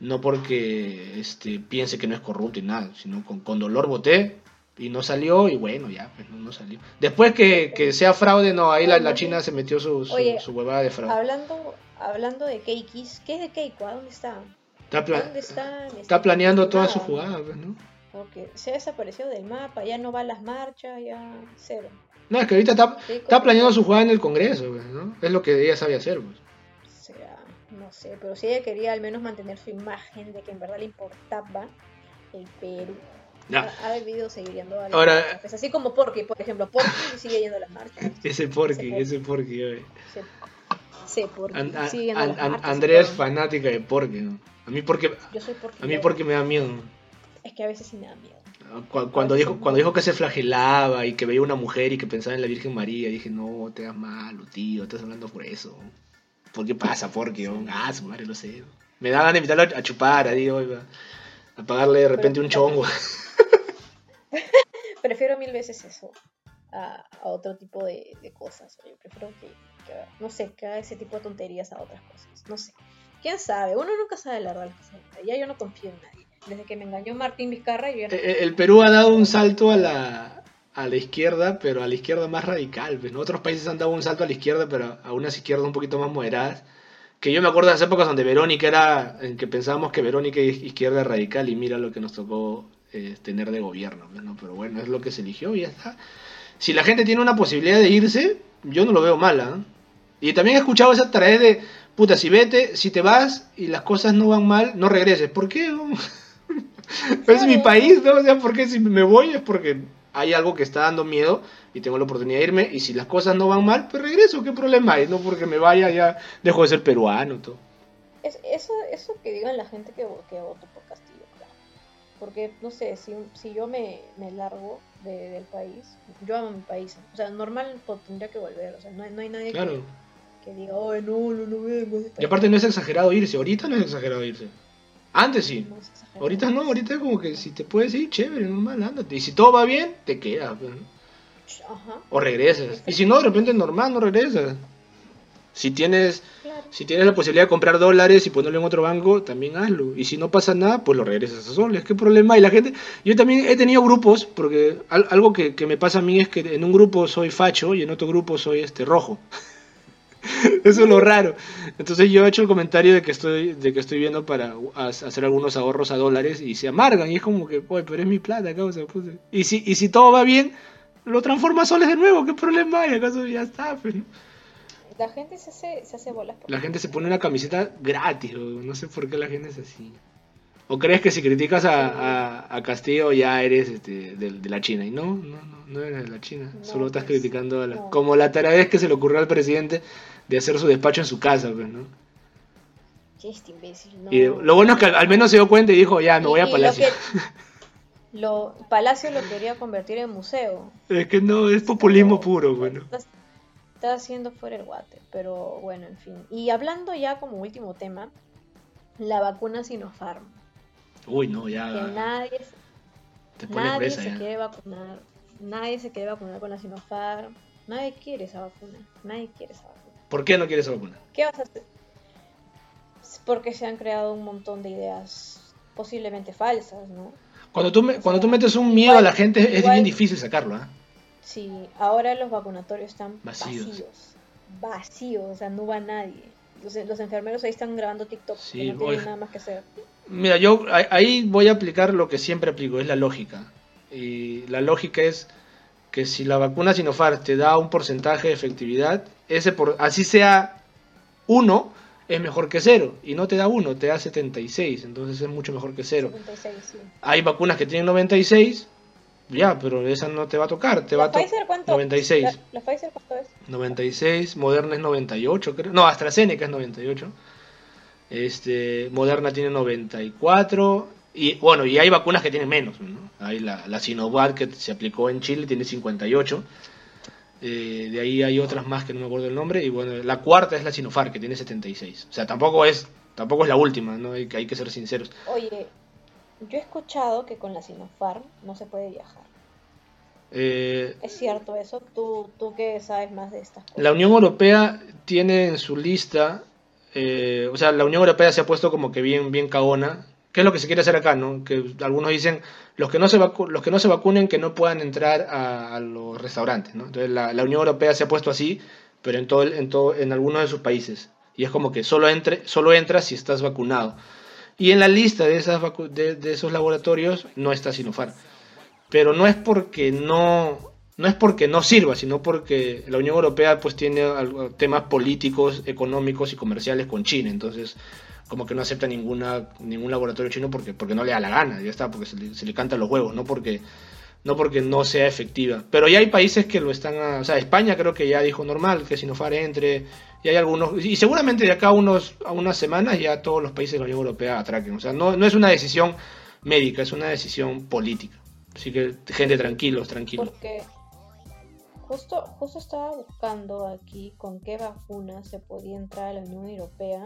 no porque este piense que no es corrupto y nada, sino con, con dolor voté y no salió y bueno, ya, pues no, no salió. Después que, que sea fraude, no, ahí la, la China se metió su, su, Oye, su huevada de fraude. Hablando, hablando de Keikis, ¿qué es de Keiko? ¿A dónde está? Está, pla- ¿Dónde está? está planeando toda su jugada, pues, ¿no? Porque se ha desaparecido del mapa, ya no va a las marchas, ya cero. No, es que ahorita está, está planeando su jugada en el Congreso, pues, ¿no? Es lo que ella sabe hacer, pues. No sé, pero si ella quería al menos mantener su imagen de que en verdad le importaba el Perú, Ya. ha, debido seguir yendo a las Ahora- marchas. Pues así como Porky, por ejemplo, Porky *laughs* sigue yendo a las marchas. Ese porqui, ese. Sí, sí, Porky An- an- sigue yendo a las marchas Andrea es fanática de porqui, ¿no? A mí porque, Yo soy Porky. a mí porque me da miedo. Es que a veces sí me da miedo. Cu- Cuando dijo, cuando dijo que se flagelaba y que veía una mujer y que pensaba en la Virgen María, dije, no, te das malo, tío, estás hablando por eso. ¿Por qué pasa? Porque, oh, ah, su madre, no sé. Me da ganas de invitarlo a chupar, a, digo, a pagarle de repente un chongo. *laughs* Prefiero mil veces eso a, a otro tipo de, de cosas. Yo prefiero que, que, no sé, que haga ese tipo de tonterías a otras cosas. No sé. ¿Quién sabe? Uno nunca sabe la verdad. Ya yo no confío en nadie. Desde que me engañó Martín Vizcarra, yo ya no Eh, eh, El Perú ha dado un salto a la, a la izquierda, pero a la izquierda más radical. Pues, ¿no? Otros países han dado un salto a la izquierda, pero a unas izquierdas un poquito más moderadas. Que yo me acuerdo de las épocas donde Verónica era, en que pensábamos que Verónica es izquierda radical y mira lo que nos tocó eh, tener de gobierno. pues, ¿no? Pero bueno, es lo que se eligió y ya está. Si la gente tiene una posibilidad de irse, yo no lo veo mala. ¿eh? Y también he escuchado esa tarea de, puta, si vete, si te vas y las cosas no van mal, no regreses. ¿Por qué? *laughs* es mi país, ¿no? O sea, porque si me voy es porque hay algo que está dando miedo y tengo la oportunidad de irme. Y si las cosas no van mal, pues regreso. ¿Qué problema hay? No porque me vaya ya dejo de ser peruano. Todo. Es, eso, eso que digan la gente que, que votó por Castillo, claro. Porque, no sé, si, si yo me, me largo de- del país, yo amo mi país. O sea, normal pues, tendría que volver. O sea, no, hay- no hay nadie Claro. que, que diga, ay, no, no, no vengo. Y aparte no es exagerado irse, ahorita no es exagerado irse. Antes sí. Ahorita no, ahorita es como que si te puedes ir, chévere, normal, ándate. Y si todo va bien, te quedas. pues, ¿no? Ajá, O regresas. Y si no, de repente normal, no regresas. Si tienes, claro. si tienes la posibilidad de comprar dólares y ponerlo en otro banco, también hazlo. Y si no pasa nada, pues lo regresas a soles. ¿Qué problema? Y la gente, yo también he tenido grupos, porque al- algo que, que me pasa a mí es que en un grupo soy facho y en otro grupo soy este rojo. *laughs* *laughs* Eso es lo raro. Entonces yo he hecho el comentario de que estoy, de que estoy viendo para hacer algunos ahorros a dólares y se amargan. Y es como que, oye, pero es mi plata, causa. pues". Y si, y si todo va bien, lo transforma a soles de nuevo. ¿Qué problema hay? ¿Acaso ya está? ¿no? La gente se hace, se hace bolas. por- La gente se pone una camiseta gratis, o no sé por qué la gente es así. ¿O crees que si criticas a, a, a Castillo ya eres este, de, de la China? Y no, no, no, no eres de la China. No, Solo estás pues, criticando a la... no. Como la taradez que se le ocurrió al presidente de hacer su despacho en su casa, pues, ¿no? ¿Qué este imbécil? No. Y lo bueno es que al, menos se dio cuenta y dijo, ya, me voy Y- a Palacio. Lo que- *laughs* lo- Palacio lo quería convertir en museo. Es que no, es populismo puro, bueno. Está, está haciendo fuera el guate, pero bueno, en fin. Y hablando ya como último tema, la vacuna Sinopharm. Uy, no, Que ya nadie, te nadie presa se ya. quiere vacunar. Nadie se quiere vacunar con la Sinopharm. Nadie quiere esa vacuna. Nadie quiere esa vacuna. ¿Por qué no quieres vacuna? ¿Qué vas a hacer? Es Porque se han creado un montón de ideas posiblemente falsas, ¿no? Cuando tú, me- cuando tú metes un miedo a la gente es igual- bien difícil sacarlo, ¿ah? Sí, ahora los vacunatorios están Vacíos. vacíos. Vacíos, o sea, no va nadie. Los, los enfermeros ahí están grabando TikTok, Sí, que no tienen nada más que hacer. Mira, yo ahí- ahí voy a aplicar lo que siempre aplico, es la lógica. Y la lógica es que si la vacuna Sinopharm te da un porcentaje de efectividad, ese por, así sea uno, es mejor que cero. Y no te da uno, te da 76, entonces es mucho mejor que cero. 76, sí. Hay vacunas que tienen 96, ya, pero esa no te va a tocar, te va ¿La a Pfizer cuánto? 96. ¿La, la Pfizer cuánto es? 96, Moderna es 98, creo. No, AstraZeneca es 98. Este, Moderna tiene 94. Y bueno, y hay vacunas que tienen menos. ¿no? Hay la, la Sinovac que se aplicó en Chile, tiene 58. Eh, de ahí hay otras más que no me acuerdo el nombre. Y bueno, la cuarta es la Sinopharm, que tiene 76. O sea, tampoco es, tampoco es la última, ¿no? Hay, que- hay que ser sinceros. Oye, yo he escuchado que con la Sinopharm no se puede viajar. Eh, ¿Es cierto eso? ¿Tú, tú que sabes más de estas cosas? La Unión Europea tiene en su lista, eh, o sea, la Unión Europea se ha puesto como que bien, bien cagona. ¿Qué es lo que se quiere hacer acá, no? Que algunos dicen los que no se los que no se vacunen que no puedan entrar a, a los restaurantes, ¿no? Entonces la, la Unión Europea se ha puesto así, pero en todo, en todo, en algunos de sus países. Y es como que solo entre, solo entras si estás vacunado. Y en la lista de esas de, de esos laboratorios no está Sinopharm pero no es porque no no es porque no sirva, sino porque la Unión Europea pues tiene temas políticos, económicos y comerciales con China, entonces como que no acepta ninguna ningún laboratorio chino porque porque no le da la gana, ya está, porque se le, se cantan los huevos, no porque no porque no sea efectiva. Pero ya hay países que lo están, a- o sea, España creo que ya dijo normal que Sinopharm entre y hay algunos y seguramente de acá a unos a unas semanas ya todos los países de la Unión Europea atraquen, o sea, no no es una decisión médica, es una decisión política. Así que, gente, tranquilos, tranquilos. Porque justo, justo estaba buscando aquí con qué vacuna se podía entrar a la Unión Europea,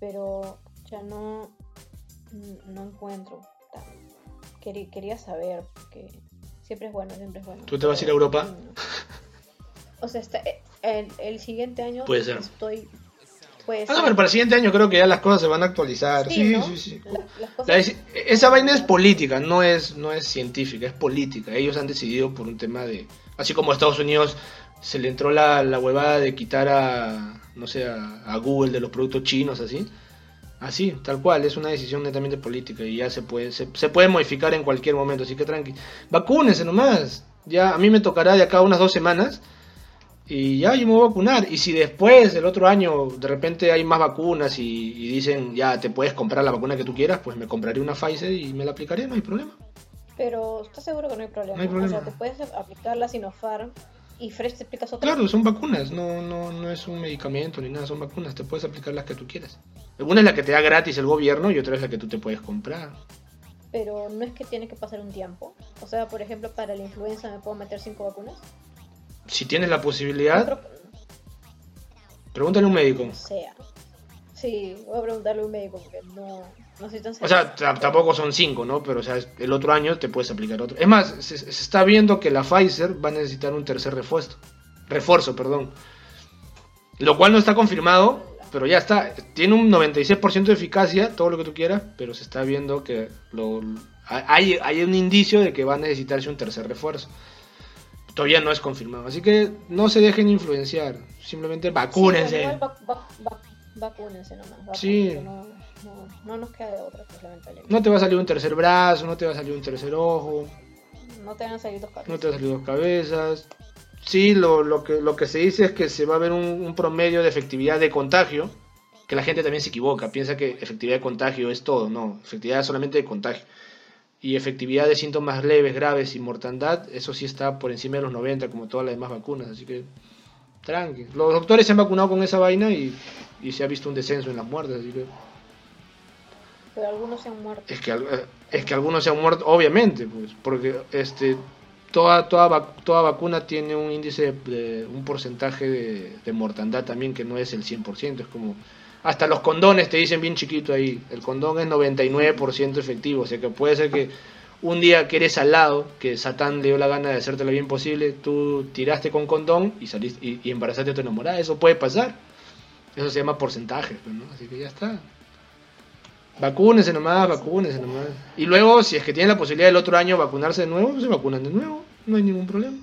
pero ya no, no encuentro. Quería, quería saber, porque siempre es bueno, siempre es bueno. ¿Tú te vas a ir a Europa? O sea, está- el, el siguiente año Puede ser. estoy... Puede Ah, ser. pero para el siguiente año creo que ya las cosas se van a actualizar. Sí, ¿no? sí, sí. La- las cosas- La deci- esa vaina es política, no es, no es científica, es política. Ellos han decidido por un tema de... Así como Estados Unidos se le entró la, la huevada de quitar a, no sé, a, a Google de los productos chinos, así. Así, tal cual, es una decisión netamente política y ya se puede, se, se puede modificar en cualquier momento, así que tranqui. Vacúnense nomás. Ya a mí me tocará de acá unas dos semanas y ya yo me voy a vacunar. Y si después, el otro año, de repente hay más vacunas y, y dicen ya te puedes comprar la vacuna que tú quieras, pues me compraré una Pfizer y me la aplicaré, no hay problema. Pero ¿estás seguro que no hay problema? No hay problema. O sea, te puedes aplicar la Sinopharm y Fresh te aplicas otra. Claro, son vacunas, no, no, no es un medicamento ni nada, son vacunas, te puedes aplicar las que tú quieras. Una es la que te da gratis el gobierno y otra es la que tú te puedes comprar. pero no es que tiene que pasar un tiempo. O sea, por ejemplo, para la influenza me puedo meter cinco vacunas. Si tienes la posibilidad, pregúntale a un médico. o sea. Sí, voy a preguntarle a un médico porque no, no soy tan O sea, tampoco son cinco, ¿no? Pero o sea, el otro año te puedes aplicar otro. Es más, se, se está viendo que la Pfizer va a necesitar un tercer refuerzo. Refuerzo, perdón. Lo cual no está confirmado, pero ya está. Tiene un 96% de eficacia, todo lo que tú quieras, pero se está viendo que lo, hay, hay un indicio de que va a necesitarse un tercer refuerzo. Todavía no es confirmado. Así que no se dejen influenciar. Simplemente vacúnense. Sí, igual vac- vac- vac- vacúnense nomás. vacúnense, Sí. No, no, no nos queda de otra, pues, lamentablemente. No te va a salir un tercer brazo, no te va a salir un tercer ojo. No te van a salir dos cabezas. No te han salido dos cabezas. Sí, lo, lo, que, lo que se dice es que se va a ver un, un promedio de efectividad de contagio, que la gente también se equivoca, piensa que efectividad de contagio es todo, no, efectividad solamente de contagio. Y efectividad de síntomas leves, graves y mortandad, eso sí está por encima de los 90, como todas las demás vacunas, así que tranqui. Los doctores se han vacunado con esa vaina y, y se ha visto un descenso en las muertes, así que Pero algunos se han muerto. es que, eh, es que algunos se han muerto, obviamente, pues, porque este, toda, toda, toda vacuna tiene un índice, de, un porcentaje de, de mortandad también que no es el 100%, es como, hasta los condones te dicen bien chiquito ahí, el condón es 99% efectivo, o sea que puede ser que un día que eres al lado, que Satán le dio la gana de hacerte lo bien posible, tú tiraste con condón y saliste y, y embarazaste a tu enamorada, eso puede pasar, eso se llama porcentaje, pues, ¿no? así que ya está. Vacúnense nomás, vacúnense nomás. Y luego, si es que tienen la posibilidad del otro año vacunarse de nuevo, se vacunan de nuevo. No hay ningún problema.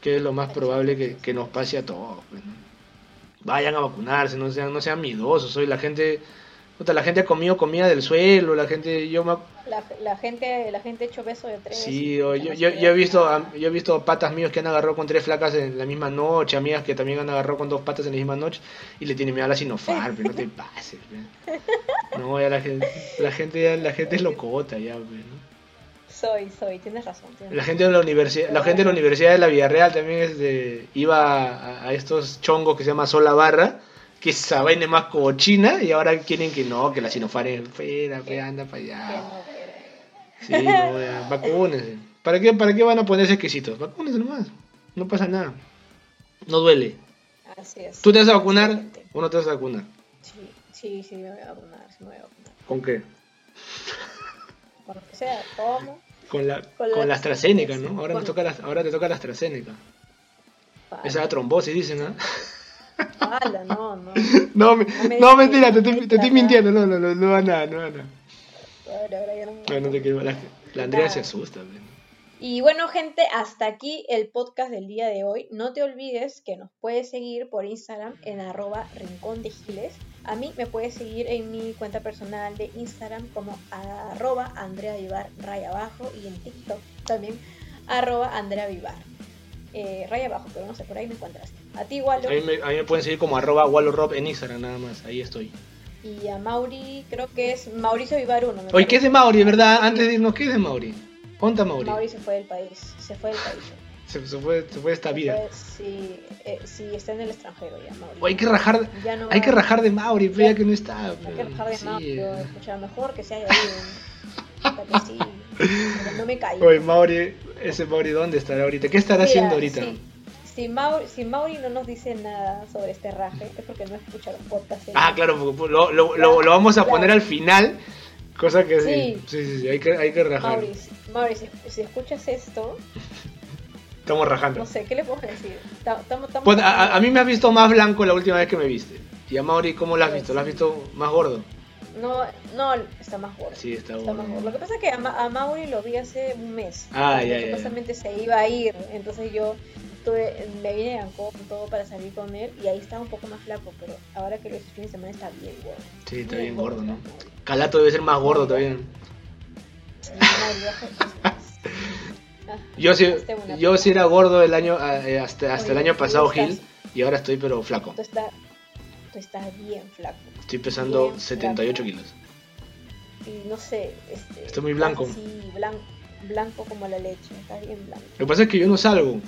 Que es lo más probable que, que nos pase a todos. pues, ¿no? Vayan a vacunarse, no sean, no sean miedosos. Hoy la gente, puta, la gente ha comido comida del suelo, la gente, yo me, La, la gente la gente hecho beso de tres. Sí, o yo, yo, yo he visto yo he visto patas míos que han agarrado con tres flacas en la misma noche, amigas que también han agarrado con dos patas en la misma noche y le tienen miedo a la sinofar, pero no te *laughs* pases. No, ya la gente, la gente ya- la gente es locota ya, pe, ¿no? Soy, soy, tienes razón. tienes La gente de la universidad, la gente de la Universidad de la Villarreal también es de, iba a, a estos chongos que se llama Sola Barra, que esa vaina es más cochina y ahora quieren que no, que la sinofar es fea, fe, anda para allá. Que Sí, no, ya, vacúnense. ¿Para qué, ¿Para qué van a ponerse exquisitos? Vacúnense nomás. No pasa nada. No duele. Así es. ¿Tú te vas a vacunar o no te vas a vacunar? Sí, sí, sí, me voy a vacunar, sí me voy a vacunar. ¿Con qué? Con lo que sea, ¿cómo? Con la, Con con la- la AstraZeneca, ¿no? Ahora, te toca la, ahora te toca la AstraZeneca. Vale. Esa es la trombosis, dicen, ¿ah? *laughs* Ala, no, no. *laughs* No, me- no mentira, te estoy, te estoy mintiendo. No, no, no, no va nada, no va nada. Ahora, ahora ya no me- No, te quiero. La, la Andrea Nada. se asusta. Y bueno, gente, hasta aquí el podcast del día de hoy. No te olvides que nos puedes seguir por Instagram en arroba rincón de giles. A mí me puedes seguir en mi cuenta personal de Instagram como arroba Andrea Vivar raya abajo y en TikTok también arroba Andrea Vivar. Eh, raya abajo, pero no sé, por ahí me encuentras. A ti, Waldo, A mí, me, a mí me pueden seguir como arroba wallorob en Instagram nada más. Ahí estoy. y a Mauri, creo que es Mauricio Vivar 1. Oye, ¿qué es de Mauri, verdad? Antes de irnos, ¿qué es de Mauri? ¿Dónde está Mauri? Mauri se fue del país, se fue del país. Se, se fue, se fue de esta vida. Pues, sí, eh, está en el extranjero ya, Mauri. Oye, hay que rajar, no hay que rajar de Mauri, pero ya Ya- que no está. Hay que rajar de Sí. Mauri, pero, escucha, mejor que se haya ido. Que sí, pero *laughs* no me caigo. Oye, Mauri, ese Mauri, ¿dónde estará ahorita? ¿Qué estará Mira, haciendo ahorita? Si, si, Mauri, si Mauri no nos dice nada sobre este raje, es porque no escucha los podcasts. Ah, claro, lo, lo, lo, lo vamos a Claro. poner al final. Cosa que sí. Sí. Sí, sí, hay que, hay que rajar. Mauri, si- Mauri, si, si escuchas esto, Estamos rajando. no sé, ¿qué le puedo decir? Ta- tamo- tamo- Pues, a, a- mí me has visto más blanco la última vez que me viste. Y a Mauri, ¿cómo lo has visto? ¿Lo has visto más gordo? No, no, está más gordo. Sí, está Está gordo. más gordo. Lo que pasa es que a, Ma- a Mauri lo vi hace un mes. Ah, ya, ya. Supuestamente se iba a ir. Entonces yo tuve, me vine de Ancón todo para salir con él y ahí estaba un poco más flaco, pero ahora que lo hice el fin de semana está bien gordo. Sí, está bien gordo, ¿no? Calato debe ser más gordo todavía. Sí, Ah, *laughs* Yo sí, yo sí era gordo el año, eh, hasta, hasta el año pasado, estás- Gil. Y ahora estoy, pero flaco. Tú estás, tú estás bien flaco. Estoy pesando Bien 78 flaco. kilos. Y no sé, este, Estoy muy blanco. así, blanco, blanco como la leche. Estás bien blanco. Lo que pasa es que yo no salgo.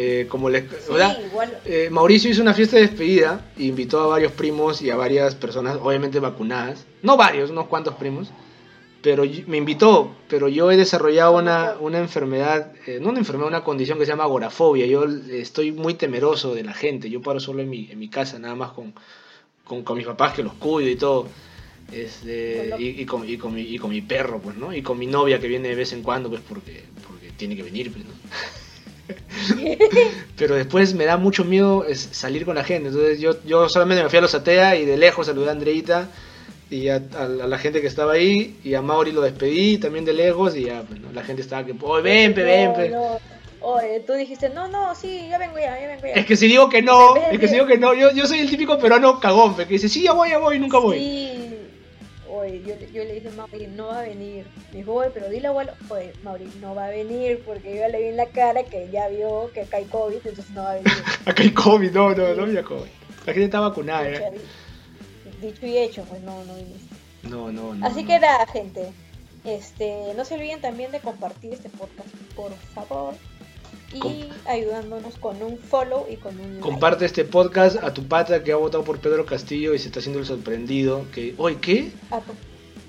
Eh, como les, Sí, igual. Eh, Mauricio hizo una fiesta de despedida e invitó a varios primos y a varias personas, obviamente vacunadas. No varios, unos cuantos primos. pero me invitó, pero yo he desarrollado una, una enfermedad, eh, no una enfermedad, una condición que se llama agorafobia. Yo eh, estoy muy temeroso de la gente. Yo paro solo en mi, en mi casa, nada más con, con, con mis papás que los cuido y todo. Este, y con, y, con mi, y con mi perro, pues, ¿no? Y con mi novia que viene de vez en cuando, pues, porque, porque tiene que venir, pues, ¿no? *laughs* *laughs* Pero después me da mucho miedo salir con la gente. Entonces yo, yo solamente me fui a los atea y de lejos saludé a Andreita y a, a la a la gente que estaba ahí. Y a Mauri lo despedí también de lejos. Y ya, pues, la gente estaba que, oye, ven, pe, ven, pe". No, no. Oye, tú dijiste, no, no, sí, ya vengo ya, ya vengo ya. Es que si digo que no, es que si digo que no, yo, yo soy el típico peruano cagón, que dice, sí, ya voy, ya voy, nunca voy. Sí. Oye, yo, le- yo le dije, Mauri, no va a venir. Me dijo, oye, pero dile abuelo, oye, Mauri, no va a venir porque yo ya le vi en la cara que ya vio que acá hay COVID, entonces no va a venir. *laughs* Acá hay COVID, no, no, no había COVID. La gente está vacunada, Dicho, ya. dicho y hecho, pues no, no viniste. No, no, no. Así no. que nada, gente. Este, no se olviden también de compartir este podcast, por favor. Y Com- ayudándonos con un follow y con un like. Comparte este podcast a tu pata que ha votado por Pedro Castillo y se está haciendo el sorprendido. Que, oye, ¿qué? A tu-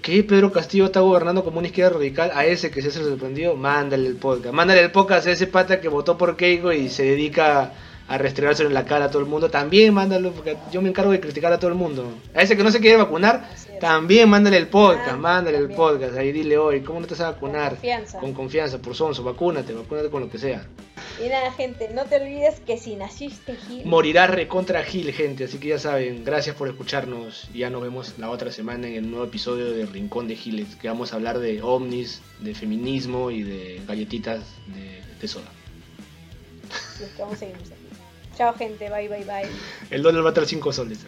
¿Qué? Pedro Castillo está gobernando como una izquierda radical a ese que se hace el sorprendido. Mándale el podcast. Mándale el podcast a ese pata que votó por Keiko y se dedica a restregárselo en la cara a todo el mundo. También mándalo, porque yo me encargo de criticar a todo el mundo. A ese que no se quiere vacunar, también mándale el podcast. Ah, mándale el podcast. Ahí dile hoy, ¿cómo no te vas a vacunar? Con confianza. Con confianza, por sonso. Vacúnate, vacúnate con lo que sea. Y nada, gente, no te olvides que si naciste Gil, Morirá recontra Gil, gente. Así que ya saben, gracias por escucharnos. Y ya nos vemos la otra semana en el nuevo episodio de Rincón de Giles, que vamos a hablar de ovnis, de feminismo y de galletitas de, de soda. los que vamos a seguir. Chao, gente, bye, bye, bye. El dólar va a estar 5 soles.